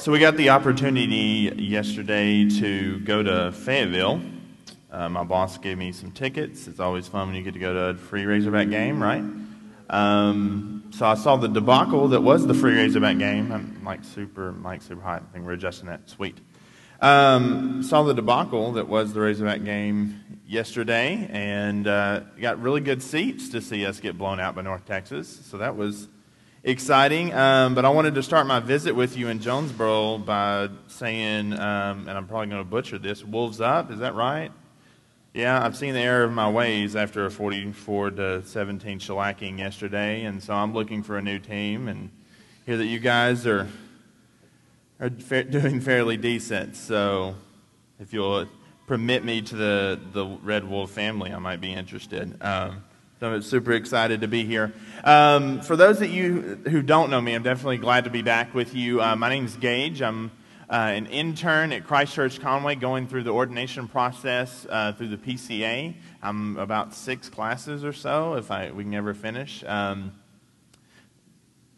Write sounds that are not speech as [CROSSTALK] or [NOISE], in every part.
So we got the opportunity yesterday to go to Fayetteville. Uh, my boss gave me some tickets. It's always fun when you get to go to a free Razorback game, right? Um, so I saw the debacle that was the free Razorback game. I'm like super, Mike super hot. I think we're adjusting that. Sweet. Um, saw the debacle that was the Razorback game yesterday, and uh, got really good seats to see us get blown out by North Texas. So that was exciting. Um, but I wanted to start my visit with you in Jonesboro by saying, um, and I'm probably going to butcher this, "Wolves up." Is that right? Yeah, I've seen the error of my ways after a 44 to 17 shellacking yesterday, and so I'm looking for a new team. And hear that you guys are are fa- [LAUGHS] doing fairly decent. So, if you'll permit me to the the Red Wolf family, I might be interested. Um, so I'm super excited to be here. Um, for those of you who don't know me, I'm definitely glad to be back with you. Uh, my name is Gage. I'm uh, an intern at Christ Church Conway going through the ordination process uh, through the PCA. I'm about six classes or so, if I, we can ever finish. Um,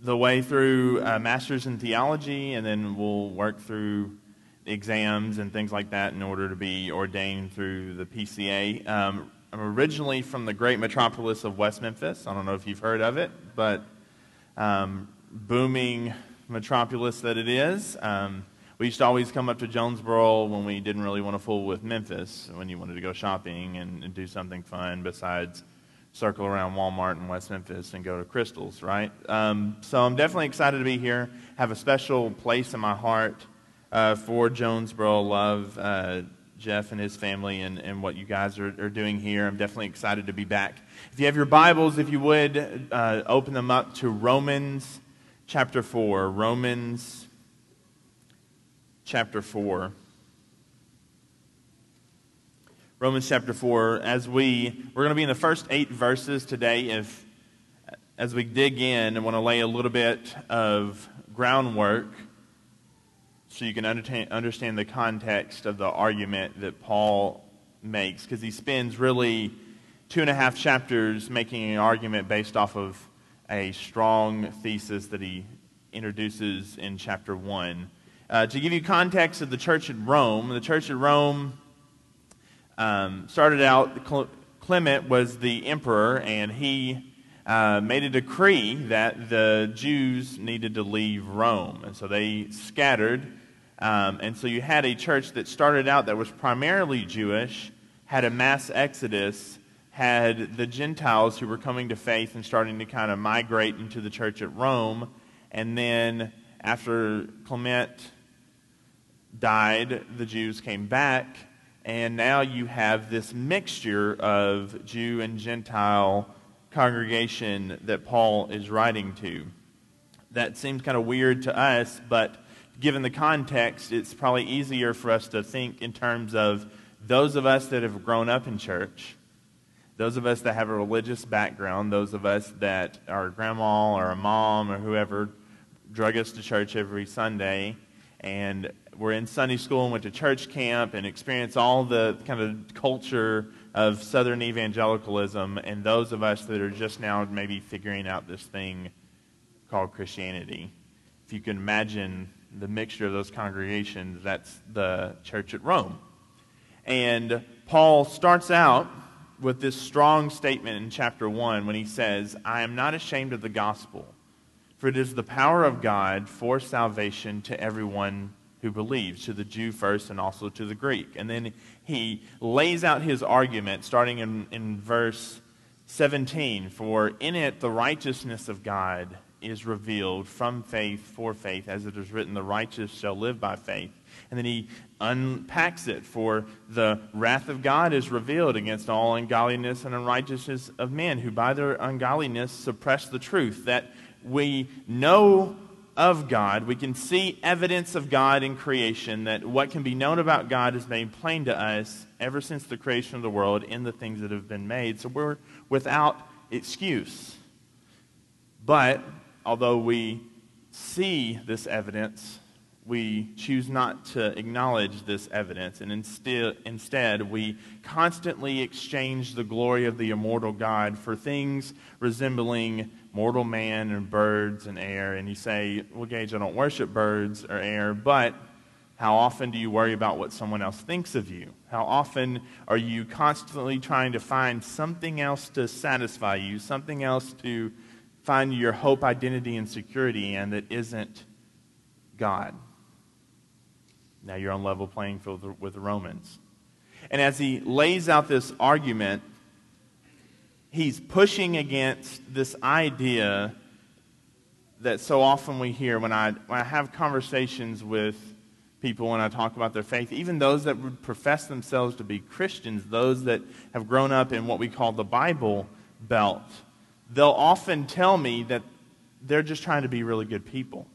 the way through uh, Master's in Theology, and then we'll work through exams and things like that in order to be ordained through the PCA. Um, I'm originally from the great metropolis of West Memphis. I don't know if you've heard of it, but um, booming metropolis that it is. Um, we used to always come up to Jonesboro when we didn't really want to fool with Memphis, when you wanted to go shopping and, and do something fun besides circle around Walmart in West Memphis and go to Crystals, right? Um, so I'm definitely excited to be here. Have a special place in my heart uh, for Jonesboro. Love uh, Jeff and his family and, and what you guys are, are, doing here. I'm definitely excited to be back. If you have your Bibles, if you would, uh, open them up to Romans chapter 4. Romans chapter 4. Romans chapter 4, as we, we're going to be in the first eight verses today. If, as we dig in and want to lay a little bit of groundwork so you can understand the context of the argument that Paul makes, because he spends really two and a half chapters making an argument based off of a strong thesis that he introduces in chapter 1. Uh, to give you context of the church at Rome, the church at Rome um, started out, Clement was the emperor, and he uh, made a decree that the Jews needed to leave Rome. And so they scattered. Um, and so you had a church that started out that was primarily Jewish, had a mass exodus, had the Gentiles who were coming to faith and starting to kind of migrate into the church at Rome. And then after Clement died, the Jews came back, and now you have this mixture of Jew and Gentile congregation that Paul is writing to. That seems kind of weird to us, but given the context, it's probably easier for us to think in terms of those of us that have grown up in church, those of us that have a religious background, those of us that our grandma or a mom or whoever drug us to church every Sunday, and were in Sunday school and went to church camp and experienced all the kind of culture of Southern evangelicalism, and those of us that are just now maybe figuring out this thing called Christianity. If you can imagine the mixture of those congregations, that's the church at Rome. And Paul starts out with this strong statement in chapter 1 when he says, I am not ashamed of the gospel, for it is the power of God for salvation to everyone who believes, to the Jew first and also to the Greek. And then he lays out his argument starting in, in verse 17 For in it the righteousness of God is revealed from faith for faith, as it is written, the righteous shall live by faith. And then he unpacks it for the wrath of God is revealed against all ungodliness and unrighteousness of men who by their ungodliness suppress the truth. That we know of God. We can see evidence of God in creation, that what can be known about God is made plain to us ever since the creation of the world in the things that have been made. So we're without excuse. But although we see this evidence we choose not to acknowledge this evidence, and instead, instead, we constantly exchange the glory of the immortal God for things resembling mortal man and birds and air. And you say, Well, Gage, I don't worship birds or air, but how often do you worry about what someone else thinks of you? How often are you constantly trying to find something else to satisfy you, something else to find your hope, identity, and security in that isn't God? Now you're on level playing field with the Romans. And as he lays out this argument, he's pushing against this idea that so often we hear when I, when I have conversations with people when I talk about their faith, even those that would profess themselves to be Christians, those that have grown up in what we call the Bible Belt, they'll often tell me that they're just trying to be really good people.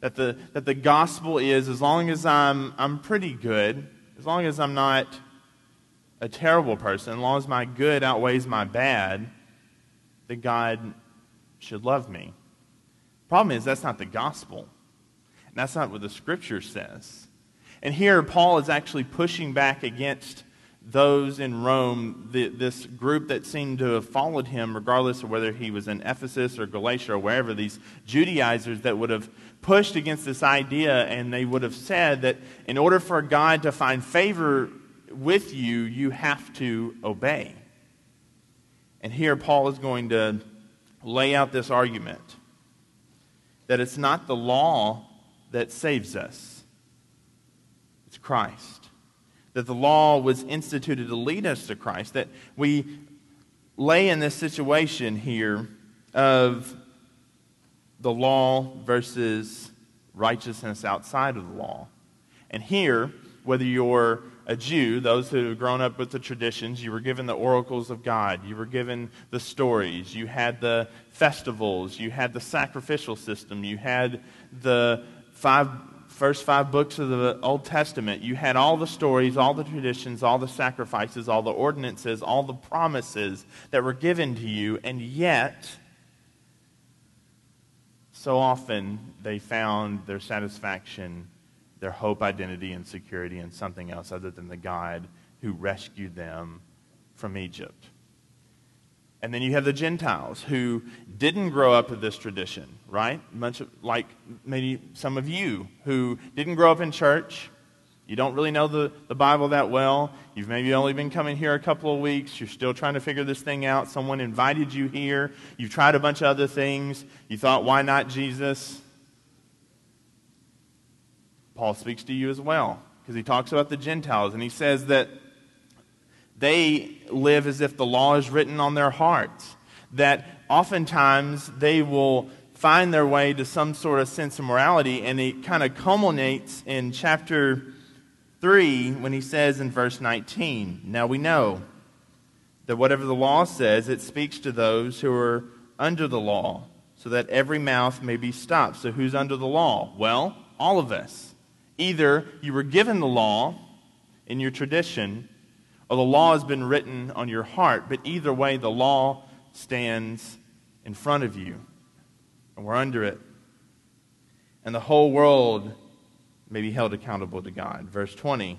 That the, that the gospel is as long as I'm, I'm pretty good, as long as I'm not a terrible person, as long as my good outweighs my bad, that God should love me. Problem is, that's not the gospel. And that's not what the scripture says. And here, Paul is actually pushing back against those in Rome, the, this group that seemed to have followed him, regardless of whether he was in Ephesus or Galatia or wherever, these Judaizers that would have pushed against this idea and they would have said that in order for God to find favor with you, you have to obey. And here Paul is going to lay out this argument that it's not the law that saves us, it's Christ. That the law was instituted to lead us to Christ. That we lay in this situation here of the law versus righteousness outside of the law. And here, whether you're a Jew, those who have grown up with the traditions, you were given the oracles of God, you were given the stories, you had the festivals, you had the sacrificial system, you had the five, first five books of the Old Testament, you had all the stories, all the traditions, all the sacrifices, all the ordinances, all the promises that were given to you, and yet, so often they found their satisfaction their hope, identity, and security in something else other than the God who rescued them from Egypt. And then you have the Gentiles who didn't grow up with this tradition, right? Much like maybe some of you who didn't grow up in church. You don't really know the, the Bible that well. You've maybe only been coming here a couple of weeks. You're still trying to figure this thing out. Someone invited you here. You've tried a bunch of other things. You thought, why not Jesus? Paul speaks to you as well because he talks about the Gentiles and he says that they live as if the law is written on their hearts. That oftentimes they will find their way to some sort of sense of morality, and it kind of culminates in chapter 3 when he says in verse 19, Now we know that whatever the law says, it speaks to those who are under the law, so that every mouth may be stopped. So who's under the law? Well, all of us. Either you were given the law in your tradition, or the law has been written on your heart. But either way, the law stands in front of you, and we're under it. And the whole world may be held accountable to God. Verse 20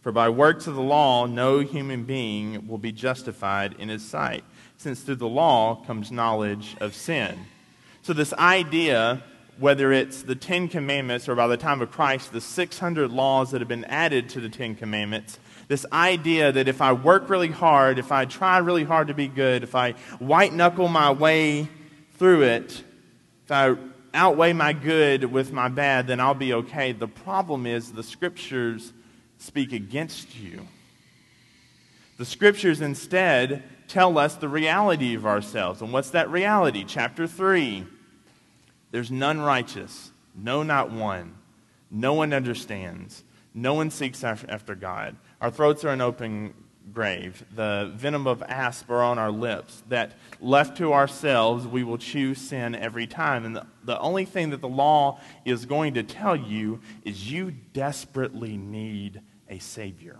For by works of the law, no human being will be justified in his sight, since through the law comes knowledge of sin. So, this idea whether it's the Ten Commandments or by the time of Christ, the 600 laws that have been added to the Ten Commandments, this idea that if I work really hard, if I try really hard to be good, if I white knuckle my way through it, if I outweigh my good with my bad, then I'll be okay. The problem is the scriptures speak against you. The scriptures instead tell us the reality of ourselves. And what's that reality? Chapter 3 there's none righteous, no, not one. No one understands. No one seeks after God. Our throats are an open grave. The venom of asp are on our lips. That left to ourselves, we will choose sin every time. And the, the only thing that the law is going to tell you is you desperately need a Savior.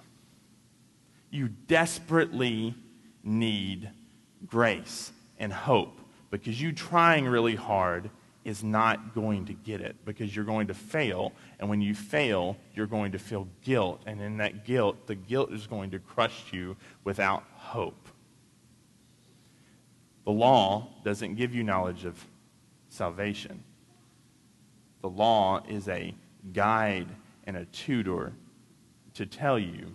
You desperately need grace and hope because you trying really hard is not going to get it because you're going to fail. And when you fail, you're going to feel guilt. And in that guilt, the guilt is going to crush you without hope. The law doesn't give you knowledge of salvation. The law is a guide and a tutor to tell you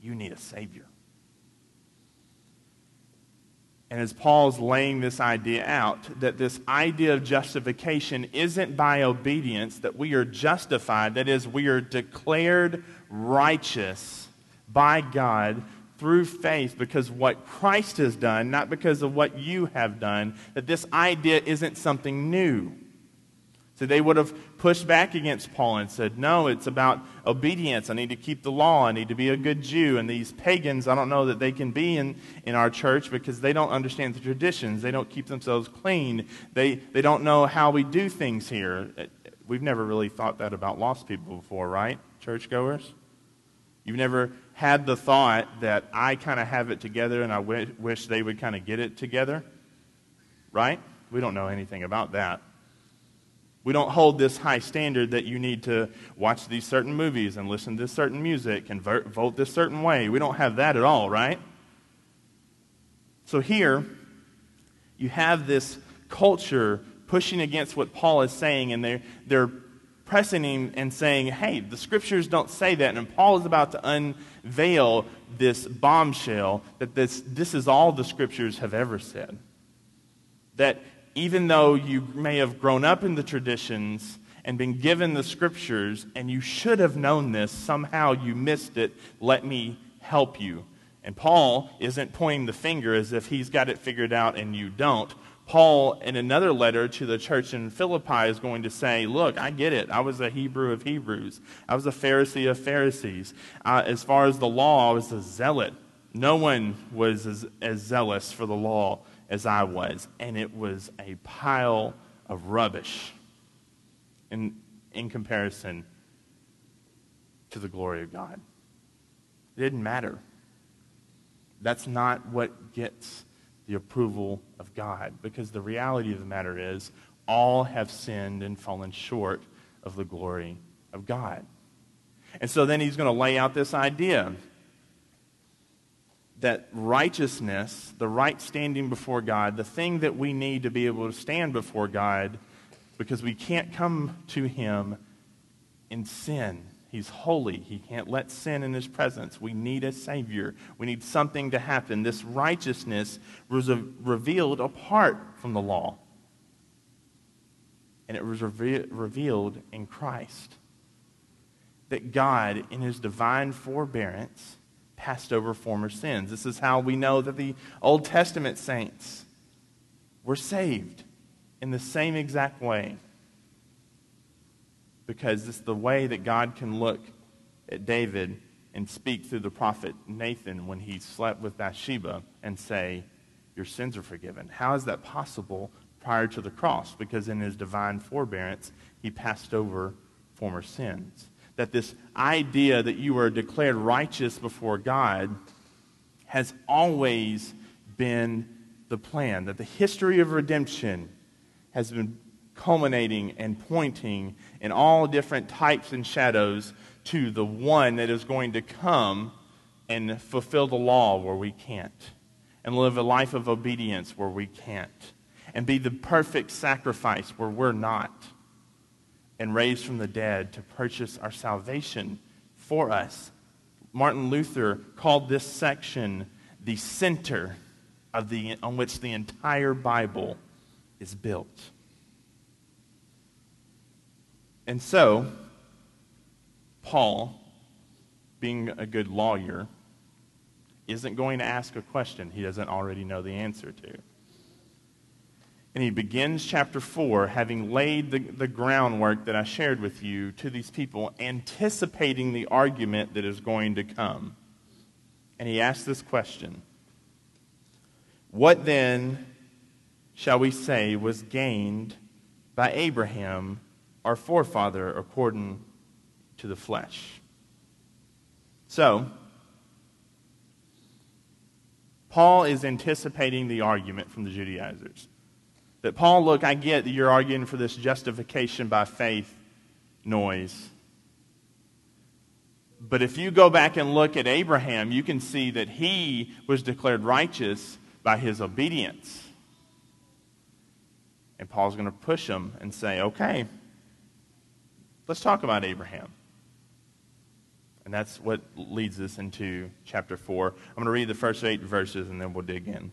you need a Savior. And as Paul's laying this idea out, that this idea of justification isn't by obedience, that we are justified, that is, we are declared righteous by God through faith because what Christ has done, not because of what you have done, that this idea isn't something new. So they would have pushed back against Paul and said, No, it's about obedience. I need to keep the law. I need to be a good Jew. And these pagans, I don't know that they can be in, in our church because they don't understand the traditions. They don't keep themselves clean. They, they don't know how we do things here. We've never really thought that about lost people before, right, churchgoers? You've never had the thought that I kind of have it together and I wish they would kind of get it together, right? We don't know anything about that. We don't hold this high standard that you need to watch these certain movies and listen to this certain music and vote this certain way. We don't have that at all, right? So here, you have this culture pushing against what Paul is saying, and they're, they're pressing him and saying, hey, the scriptures don't say that. And Paul is about to unveil this bombshell that this, this is all the scriptures have ever said. That even though you may have grown up in the traditions and been given the scriptures and you should have known this, somehow you missed it, let me help you. And Paul isn't pointing the finger as if he's got it figured out and you don't. Paul, in another letter to the church in Philippi, is going to say, Look, I get it. I was a Hebrew of Hebrews, I was a Pharisee of Pharisees. Uh, as far as the law, I was a zealot. No one was as, as zealous for the law as I was, and it was a pile of rubbish in, in comparison to the glory of God. It didn't matter. That's not what gets the approval of God, because the reality of the matter is all have sinned and fallen short of the glory of God. And so then he's going to lay out this idea that righteousness, the right standing before God, the thing that we need to be able to stand before God, because we can't come to Him in sin. He's holy. He can't let sin in His presence. We need a Savior. We need something to happen. This righteousness was revealed apart from the law, and it was revealed in Christ. That God, in His divine forbearance, passed over former sins. This is how we know that the Old Testament saints were saved in the same exact way. Because it's the way that God can look at David and speak through the prophet Nathan when he slept with Bathsheba and say, Your sins are forgiven. How is that possible prior to the cross? Because in his divine forbearance, he passed over former sins that this idea that you are declared righteous before God has always been the plan, that the history of redemption has been culminating and pointing in all different types and shadows to the one that is going to come and fulfill the law where we can't, and live a life of obedience where we can't, and be the perfect sacrifice where we're not and raised from the dead to purchase our salvation for us. Martin Luther called this section the center of the, on which the entire Bible is built. And so, Paul, being a good lawyer, isn't going to ask a question he doesn't already know the answer to. And he begins chapter 4 having laid the, the groundwork that I shared with you to these people, anticipating the argument that is going to come. And he asks this question What then shall we say was gained by Abraham, our forefather, according to the flesh? So, Paul is anticipating the argument from the Judaizers. That Paul, look, I get that you're arguing for this justification by faith noise. But if you go back and look at Abraham, you can see that he was declared righteous by his obedience. And Paul's going to push him and say, okay, let's talk about Abraham. And that's what leads us into chapter 4. I'm going to read the first eight verses and then we'll dig in.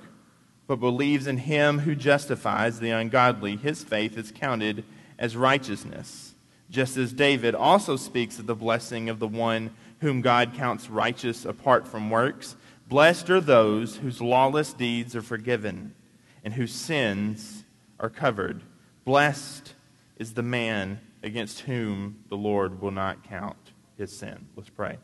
but believes in him who justifies the ungodly, his faith is counted as righteousness. Just as David also speaks of the blessing of the one whom God counts righteous apart from works. Blessed are those whose lawless deeds are forgiven and whose sins are covered. Blessed is the man against whom the Lord will not count his sin. Let's pray.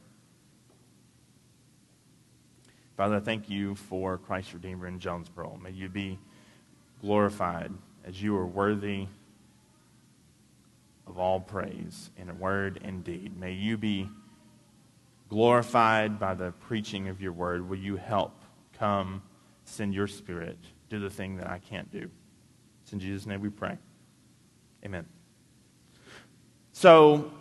Father, I thank you for Christ Redeemer in Jonesboro. May you be glorified as you are worthy of all praise in word and deed. May you be glorified by the preaching of your word. Will you help come, send your spirit, do the thing that I can't do? It's in Jesus' name we pray. Amen. So,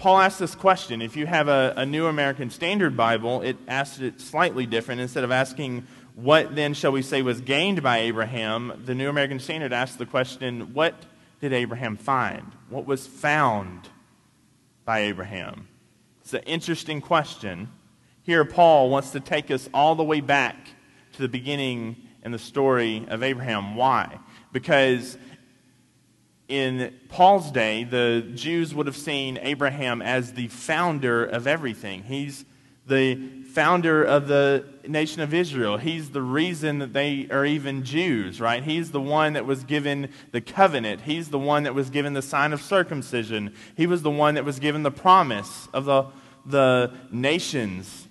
Paul asks this question. If you have a, a, New American Standard Bible, it asks it slightly different. Instead of asking, what then shall we say was gained by Abraham, the New American Standard asks the question, what did Abraham find? What was found by Abraham? It's an interesting question. Here, Paul wants to take us all the way back to the beginning in the story of Abraham. Why? Because in Paul's day, the Jews would have seen Abraham as the founder of everything. He's the founder of the nation of Israel. He's the reason that they are even Jews, right? He's the one that was given the covenant. He's the one that was given the sign of circumcision. He was the one that was given the promise of the, the nations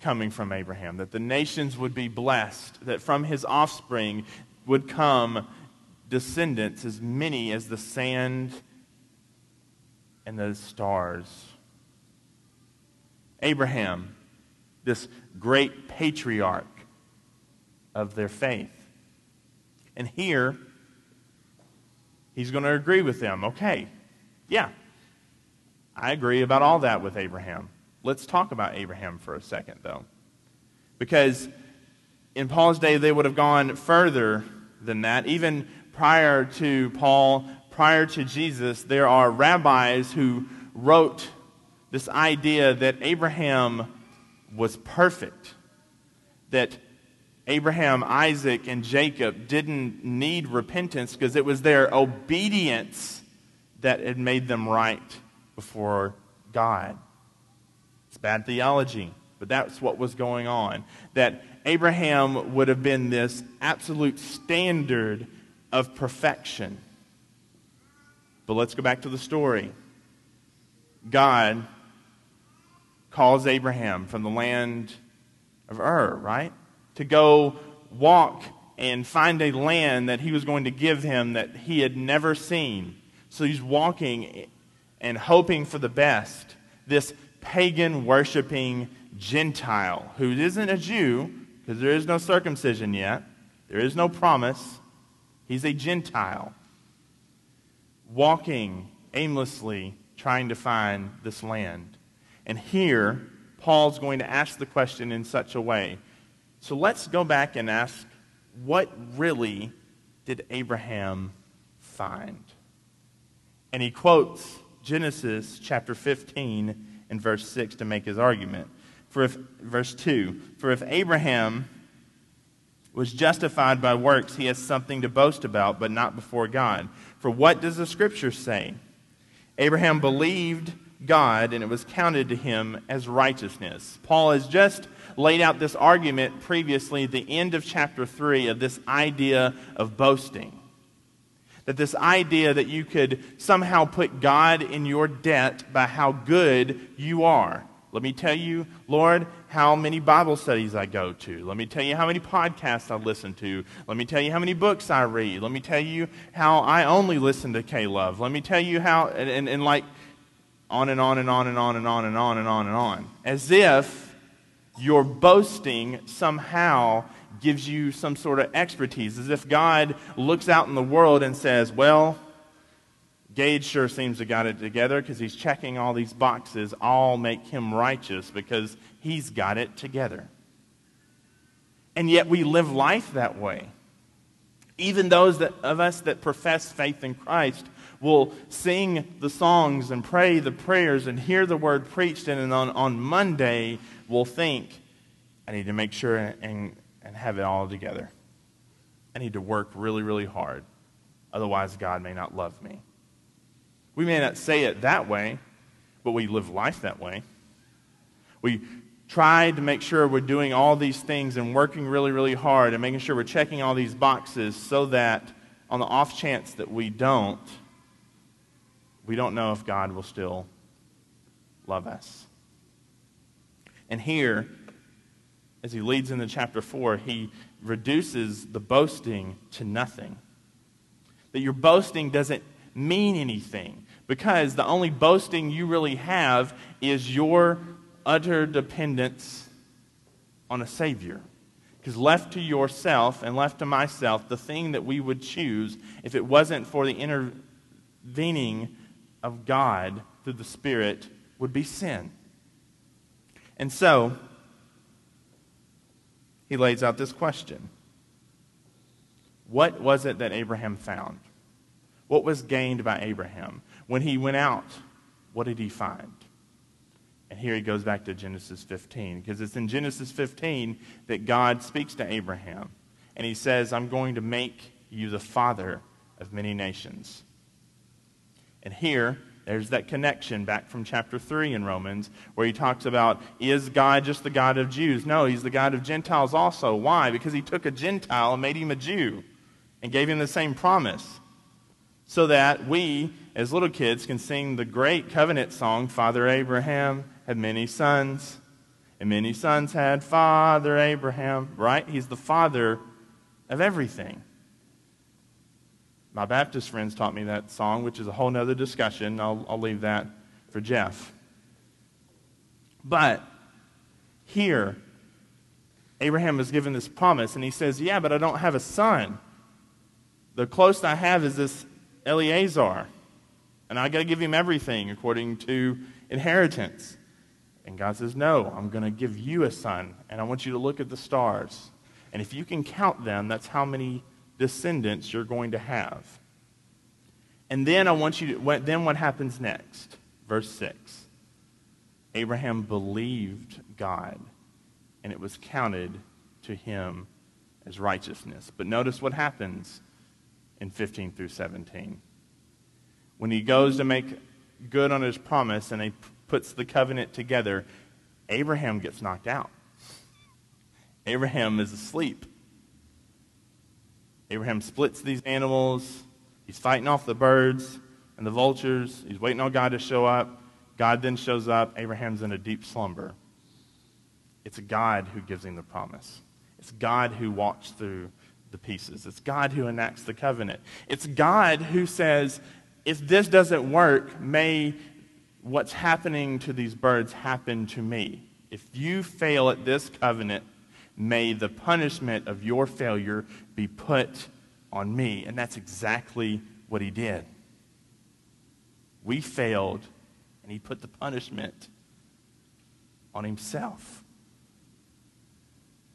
coming from Abraham, that the nations would be blessed, that from his offspring would come descendants as many as the sand and the stars. Abraham, this great patriarch of their faith. And here, he's going to agree with them. Okay, yeah, I agree about all that with Abraham. Let's talk about Abraham for a second, though. Because in Paul's day, they would have gone further than that. Even prior to Paul, prior to Jesus, there are rabbis who wrote this idea that Abraham was perfect, that Abraham, Isaac, and Jacob didn't need repentance because it was their obedience that had made them right before God. It's bad theology, but that's what was going on. That Abraham would have been this absolute standard of perfection. But let's go back to the story. God calls Abraham from the land of Ur, right? To go walk and find a land that he was going to give him that he had never seen. So he's walking and hoping for the best. This pagan worshiping Gentile who isn't a Jew, because there is no circumcision yet, there is no promise. He's a Gentile walking aimlessly trying to find this land. And here, Paul's going to ask the question in such a way. So let's go back and ask what really did Abraham find? And he quotes Genesis chapter 15 and verse 6 to make his argument. For if, verse 2 For if Abraham was justified by works, he has something to boast about, but not before God. For what does the scripture say? Abraham believed God, and it was counted to him as righteousness. Paul has just laid out this argument previously the end of chapter 3 of this idea of boasting. That this idea that you could somehow put God in your debt by how good you are. Let me tell you, Lord, how many Bible studies I go to. Let me tell you how many podcasts I listen to. Let me tell you how many books I read. Let me tell you how I only listen to K Love. Let me tell you how, and, and, and like on and on and on and on and on and on and on and on. As if your boasting somehow gives you some sort of expertise, as if God looks out in the world and says, Well, Gage sure seems to got it together because he's checking all these boxes, all make him righteous because he's got it together. And yet we live life that way. Even those that, of us that profess faith in Christ will sing the songs and pray the prayers and hear the word preached, and on, on Monday will think, I need to make sure and, and have it all together. I need to work really, really hard. Otherwise, God may not love me. We may not say it that way, but we live life that way. We try to make sure we're doing all these things and working really, really hard and making sure we're checking all these boxes so that on the off chance that we don't, we don't know if God will still love us. And here, as he leads into chapter 4, he reduces the boasting to nothing. That your boasting doesn't mean anything. Because the only boasting you really have is your utter dependence on a Savior. Because left to yourself and left to myself, the thing that we would choose if it wasn't for the intervening of God through the Spirit would be sin. And so, he lays out this question What was it that Abraham found? What was gained by Abraham? When he went out, what did he find? And here he goes back to Genesis 15, because it's in Genesis 15 that God speaks to Abraham. And he says, I'm going to make you the father of many nations. And here, there's that connection back from chapter 3 in Romans, where he talks about, is God just the God of Jews? No, he's the God of Gentiles also. Why? Because he took a Gentile and made him a Jew and gave him the same promise so that we, as little kids, can sing the great covenant song, Father Abraham had many sons, and many sons had Father Abraham, right? He's the father of everything. My Baptist friends taught me that song, which is a whole other discussion. I'll, I'll leave that for Jeff. But here, Abraham is given this promise, and he says, Yeah, but I don't have a son. The closest I have is this Eliezer, and I got to give him everything according to inheritance. And God says, No, I'm going to give you a son, and I want you to look at the stars. And if you can count them, that's how many descendants you're going to have. And then I want you to, then what happens next? Verse 6. Abraham believed God, and it was counted to him as righteousness. But notice what happens in 15 through 17. When he goes to make good on his promise and he puts the covenant together, Abraham gets knocked out. Abraham is asleep. Abraham splits these animals. He's fighting off the birds and the vultures. He's waiting on God to show up. God then shows up. Abraham's in a deep slumber. It's God who gives him the promise. It's God who walks through the pieces. It's God who enacts the covenant. It's God who says, if this doesn't work, may what's happening to these birds happen to me. If you fail at this covenant, may the punishment of your failure be put on me. And that's exactly what he did. We failed, and he put the punishment on himself.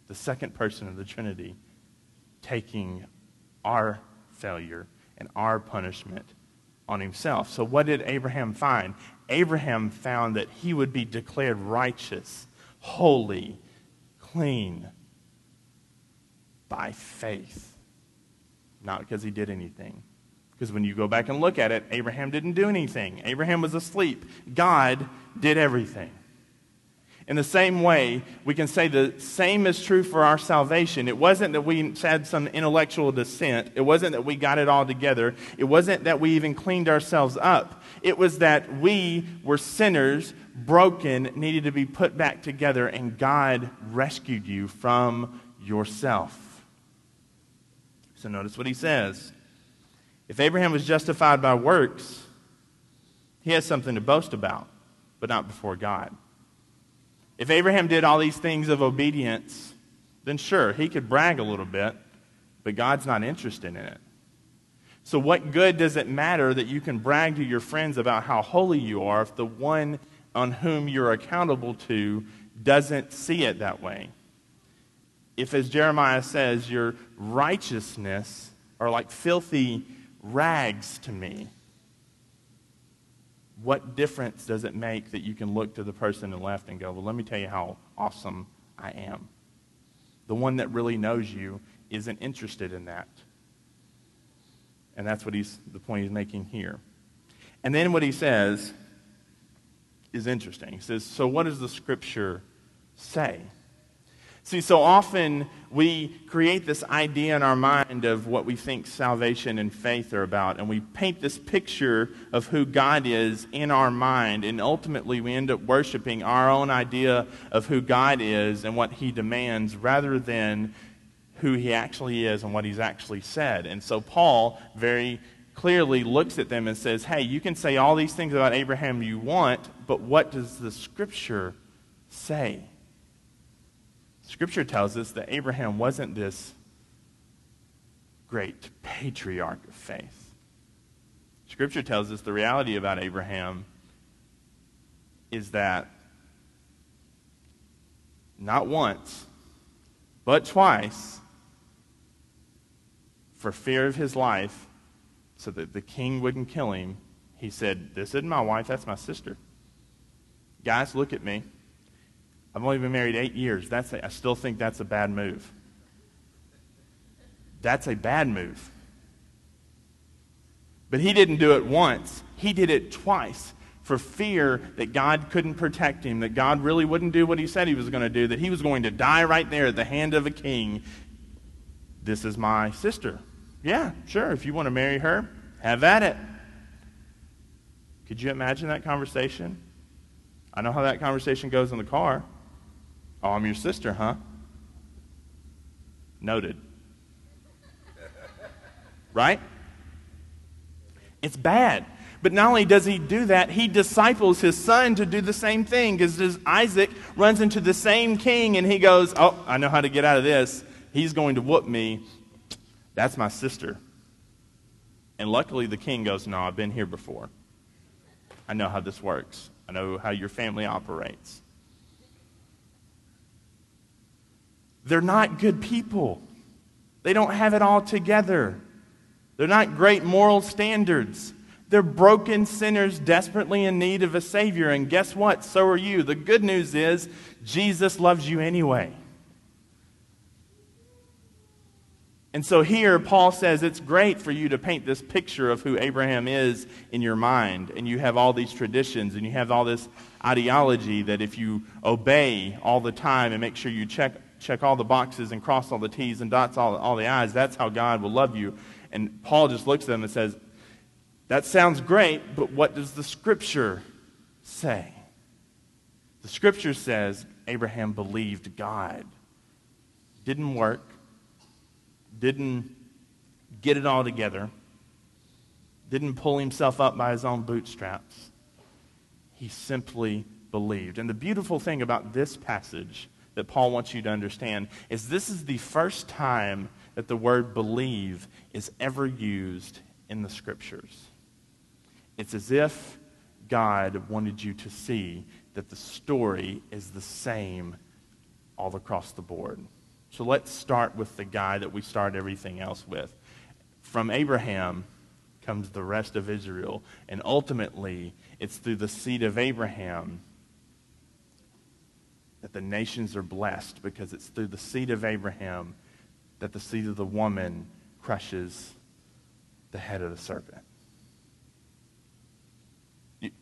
The second person of the Trinity taking our failure and our punishment on himself. So, what did Abraham find? Abraham found that he would be declared righteous, holy, clean by faith, not because he did anything. Because when you go back and look at it, Abraham didn't do anything. Abraham was asleep. God did everything. In the same way, we can say the same is true for our salvation. It wasn't that we had some intellectual descent. It wasn't that we got it all together. It wasn't that we even cleaned ourselves up. It was that we were sinners, broken, needed to be put back together, and God rescued you from yourself. So notice what he says. If Abraham was justified by works, he has something to boast about, but not before God. If Abraham did all these things of obedience, then sure, he could brag a little bit, but God's not interested in it. So, what good does it matter that you can brag to your friends about how holy you are if the one on whom you're accountable to doesn't see it that way? If, as Jeremiah says, your righteousness are like filthy rags to me, what difference does it make that you can look to the person on the left and go, well, let me tell you how awesome I am? The one that really knows you isn't interested in that. And that's what he's, the point he's making here. And then what he says is interesting. He says, So what does the scripture say? See, so often we create this idea in our mind of what we think salvation and faith are about, and we paint this picture of who God is in our mind, and ultimately we end up worshiping our own idea of who God is and what He demands rather than who He actually is and what He's actually said. And so Paul very clearly looks at them and says, Hey, you can say all these things about Abraham you want, but what does the Scripture say? Scripture tells us that Abraham wasn't this great patriarch of faith. Scripture tells us the reality about Abraham is that not once, but twice, for fear of his life, so that the king wouldn't kill him, he said, This isn't my wife, that's my sister. Guys, look at me. I've only been married eight years. That's a, I still think that's a bad move. That's a bad move. But he didn't do it once, he did it twice for fear that God couldn't protect him, that God really wouldn't do what he said he was going to do, that he was going to die right there at the hand of a king. This is my sister. Yeah, sure. If you want to marry her, have at it. Could you imagine that conversation? I know how that conversation goes in the car. Oh, I'm your sister, huh? Noted. right? It's bad. But not only does he do that, he disciples his son to do the same thing. Because Isaac runs into the same king and he goes, Oh, I know how to get out of this. He's going to whoop me. That's my sister. And luckily, the king goes, No, I've been here before. I know how this works, I know how your family operates. They're not good people. They don't have it all together. They're not great moral standards. They're broken sinners desperately in need of a Savior. And guess what? So are you. The good news is Jesus loves you anyway. And so here, Paul says it's great for you to paint this picture of who Abraham is in your mind. And you have all these traditions and you have all this ideology that if you obey all the time and make sure you check check all the boxes and cross all the T's and dots all, all the I's. That's how God will love you. And Paul just looks at them and says, That sounds great, but what does the scripture say? The scripture says Abraham believed God. Didn't work, didn't get it all together, didn't pull himself up by his own bootstraps. He simply believed. And the beautiful thing about this passage that Paul wants you to understand is this is the first time that the word believe is ever used in the scriptures. It's as if God wanted you to see that the story is the same all across the board. So let's start with the guy that we start everything else with. From Abraham comes the rest of Israel, and ultimately, it's through the seed of Abraham that the nations are blessed because it's through the seed of Abraham that the seed of the woman crushes the head of the serpent.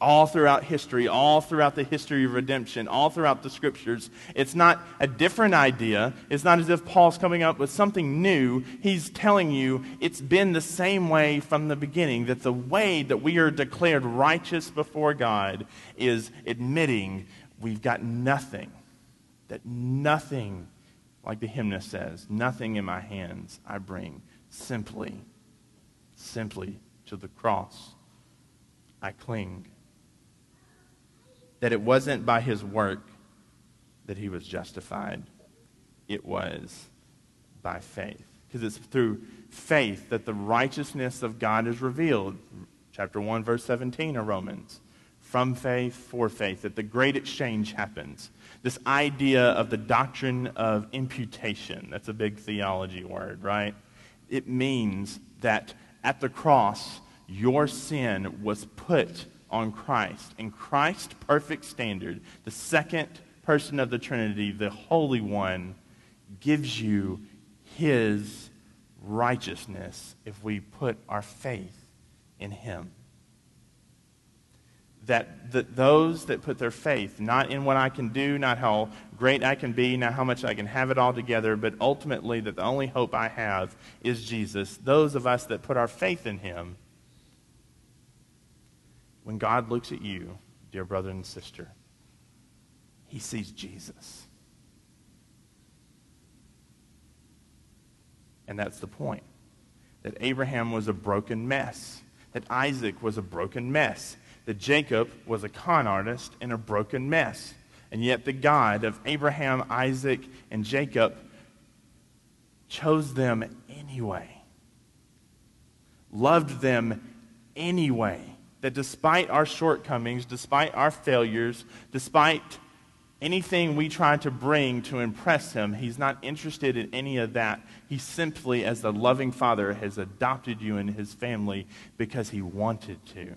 All throughout history, all throughout the history of redemption, all throughout the scriptures, it's not a different idea. It's not as if Paul's coming up with something new. He's telling you it's been the same way from the beginning, that the way that we are declared righteous before God is admitting we've got nothing, that nothing, like the hymnist says, nothing in my hands I bring, simply, simply to the cross I cling. That it wasn't by his work that he was justified, it was by faith. Because it's through faith that the righteousness of God is revealed. Chapter 1, verse 17 of Romans. From faith for faith, that the great exchange happens. This idea of the doctrine of imputation, that's a big theology word, right? It means that at the cross, your sin was put on Christ. And Christ's perfect standard, the second person of the Trinity, the Holy One, gives you his righteousness if we put our faith in him. That, that those that put their faith, not in what I can do, not how great I can be, not how much I can have it all together, but ultimately that the only hope I have is Jesus, those of us that put our faith in him, when God looks at you, dear brother and sister, he sees Jesus. And that's the point. That Abraham was a broken mess. That Isaac was a broken mess. That Jacob was a con artist and a broken mess. And yet the God of Abraham, Isaac, and Jacob chose them anyway. Loved them anyway that despite our shortcomings, despite our failures, despite anything we try to bring to impress him, he's not interested in any of that. He simply, as the loving father, has adopted you in his family because he wanted to.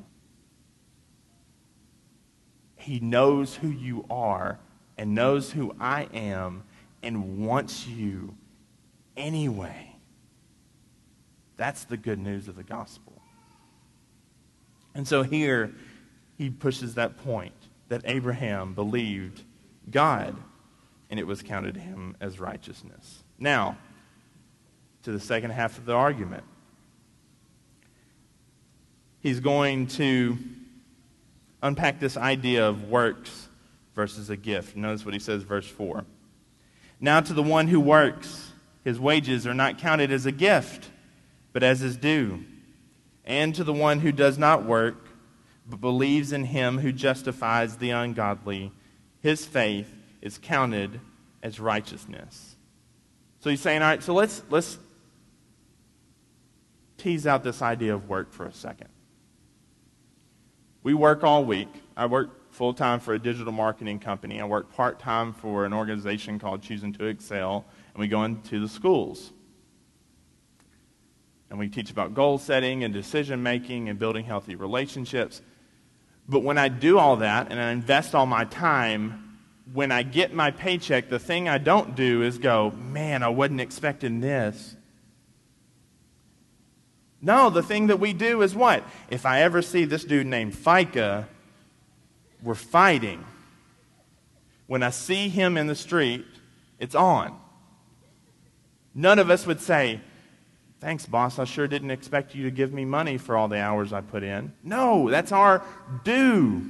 He knows who you are and knows who I am and wants you anyway. That's the good news of the gospel. And so here he pushes that point that Abraham believed God and it was counted to him as righteousness. Now, to the second half of the argument. He's going to unpack this idea of works versus a gift. Notice what he says, verse 4. Now, to the one who works, his wages are not counted as a gift, but as his due and to the one who does not work, but believes in him who justifies the ungodly, his faith is counted as righteousness. So he's saying, all right, so let's, let's tease out this idea of work for a second. We work all week. I work full time for a digital marketing company. I work part time for an organization called Choosing to Excel, and we go into the schools and we teach about goal setting and decision making and building healthy relationships. But when I do all that and I invest all my time, when I get my paycheck, the thing I don't do is go, man, I wasn't expecting this. No, the thing that we do is what? If I ever see this dude named FICA, we're fighting. When I see him in the street, it's on. None of us would say, Thanks, boss. I sure didn't expect you to give me money for all the hours I put in. No, that's our due.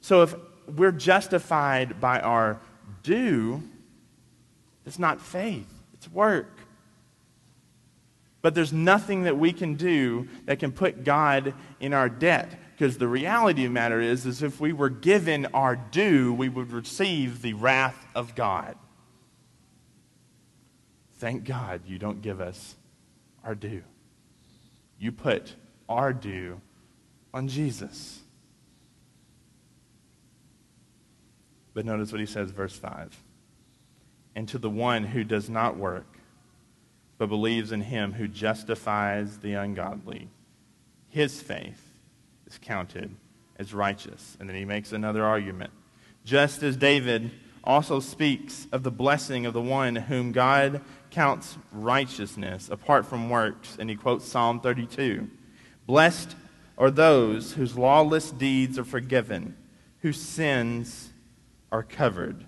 So if we're justified by our due, it's not faith, it's work. But there's nothing that we can do that can put God in our debt. Because the reality of the matter is, is if we were given our due, we would receive the wrath of God. Thank God you don't give us our due. You put our due on Jesus. But notice what he says, verse 5. And to the one who does not work, but believes in him who justifies the ungodly, his faith is counted as righteous. And then he makes another argument. Just as David also speaks of the blessing of the one whom God counts righteousness apart from works, and he quotes Psalm 32. Blessed are those whose lawless deeds are forgiven, whose sins are covered.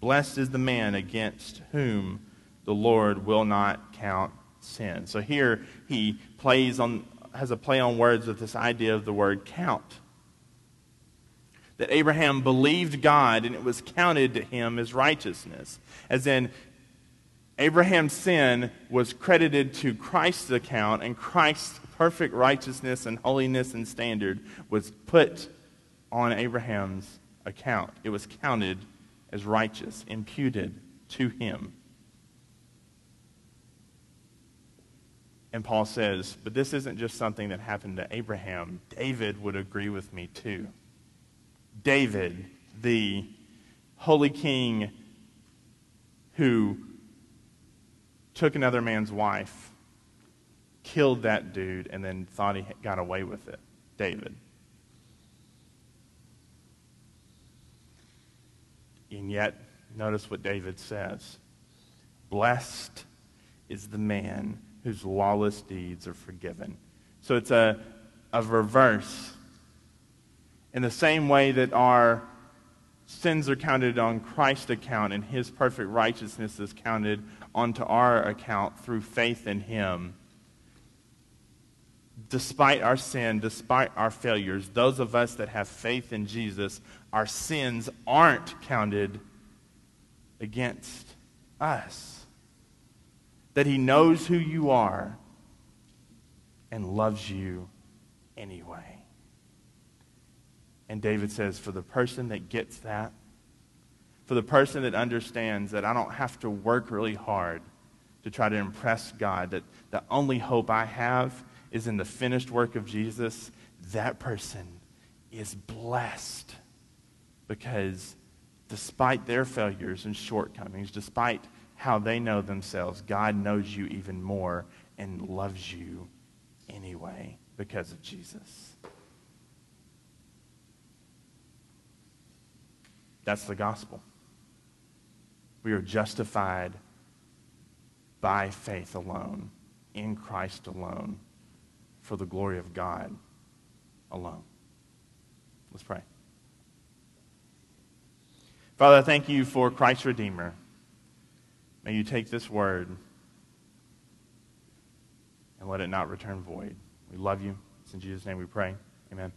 Blessed is the man against whom the Lord will not count sin. So here he plays on has a play on words with this idea of the word count. That Abraham believed God and it was counted to him as righteousness. As in, Abraham's sin was credited to Christ's account, and Christ's perfect righteousness and holiness and standard was put on Abraham's account. It was counted as righteous, imputed to him. And Paul says, but this isn't just something that happened to Abraham. David would agree with me too. David, the holy king who took another man's wife, killed that dude, and then thought he got away with it. David. And yet, notice what David says Blessed is the man whose lawless deeds are forgiven. So it's a, a reverse. In the same way that our sins are counted on Christ's account and his perfect righteousness is counted onto our account through faith in him. Despite our sin, despite our failures, those of us that have faith in Jesus, our sins aren't counted against us that he knows who you are and loves you anyway. And David says, for the person that gets that, for the person that understands that I don't have to work really hard to try to impress God, that the only hope I have is in the finished work of Jesus, that person is blessed because despite their failures and shortcomings, despite how they know themselves, God knows you even more and loves you anyway because of Jesus. That's the gospel. We are justified by faith alone, in Christ alone, for the glory of God alone. Let's pray. Father, thank you for Christ Redeemer. May you take this word and let it not return void. We love you. It's in Jesus' name we pray. Amen.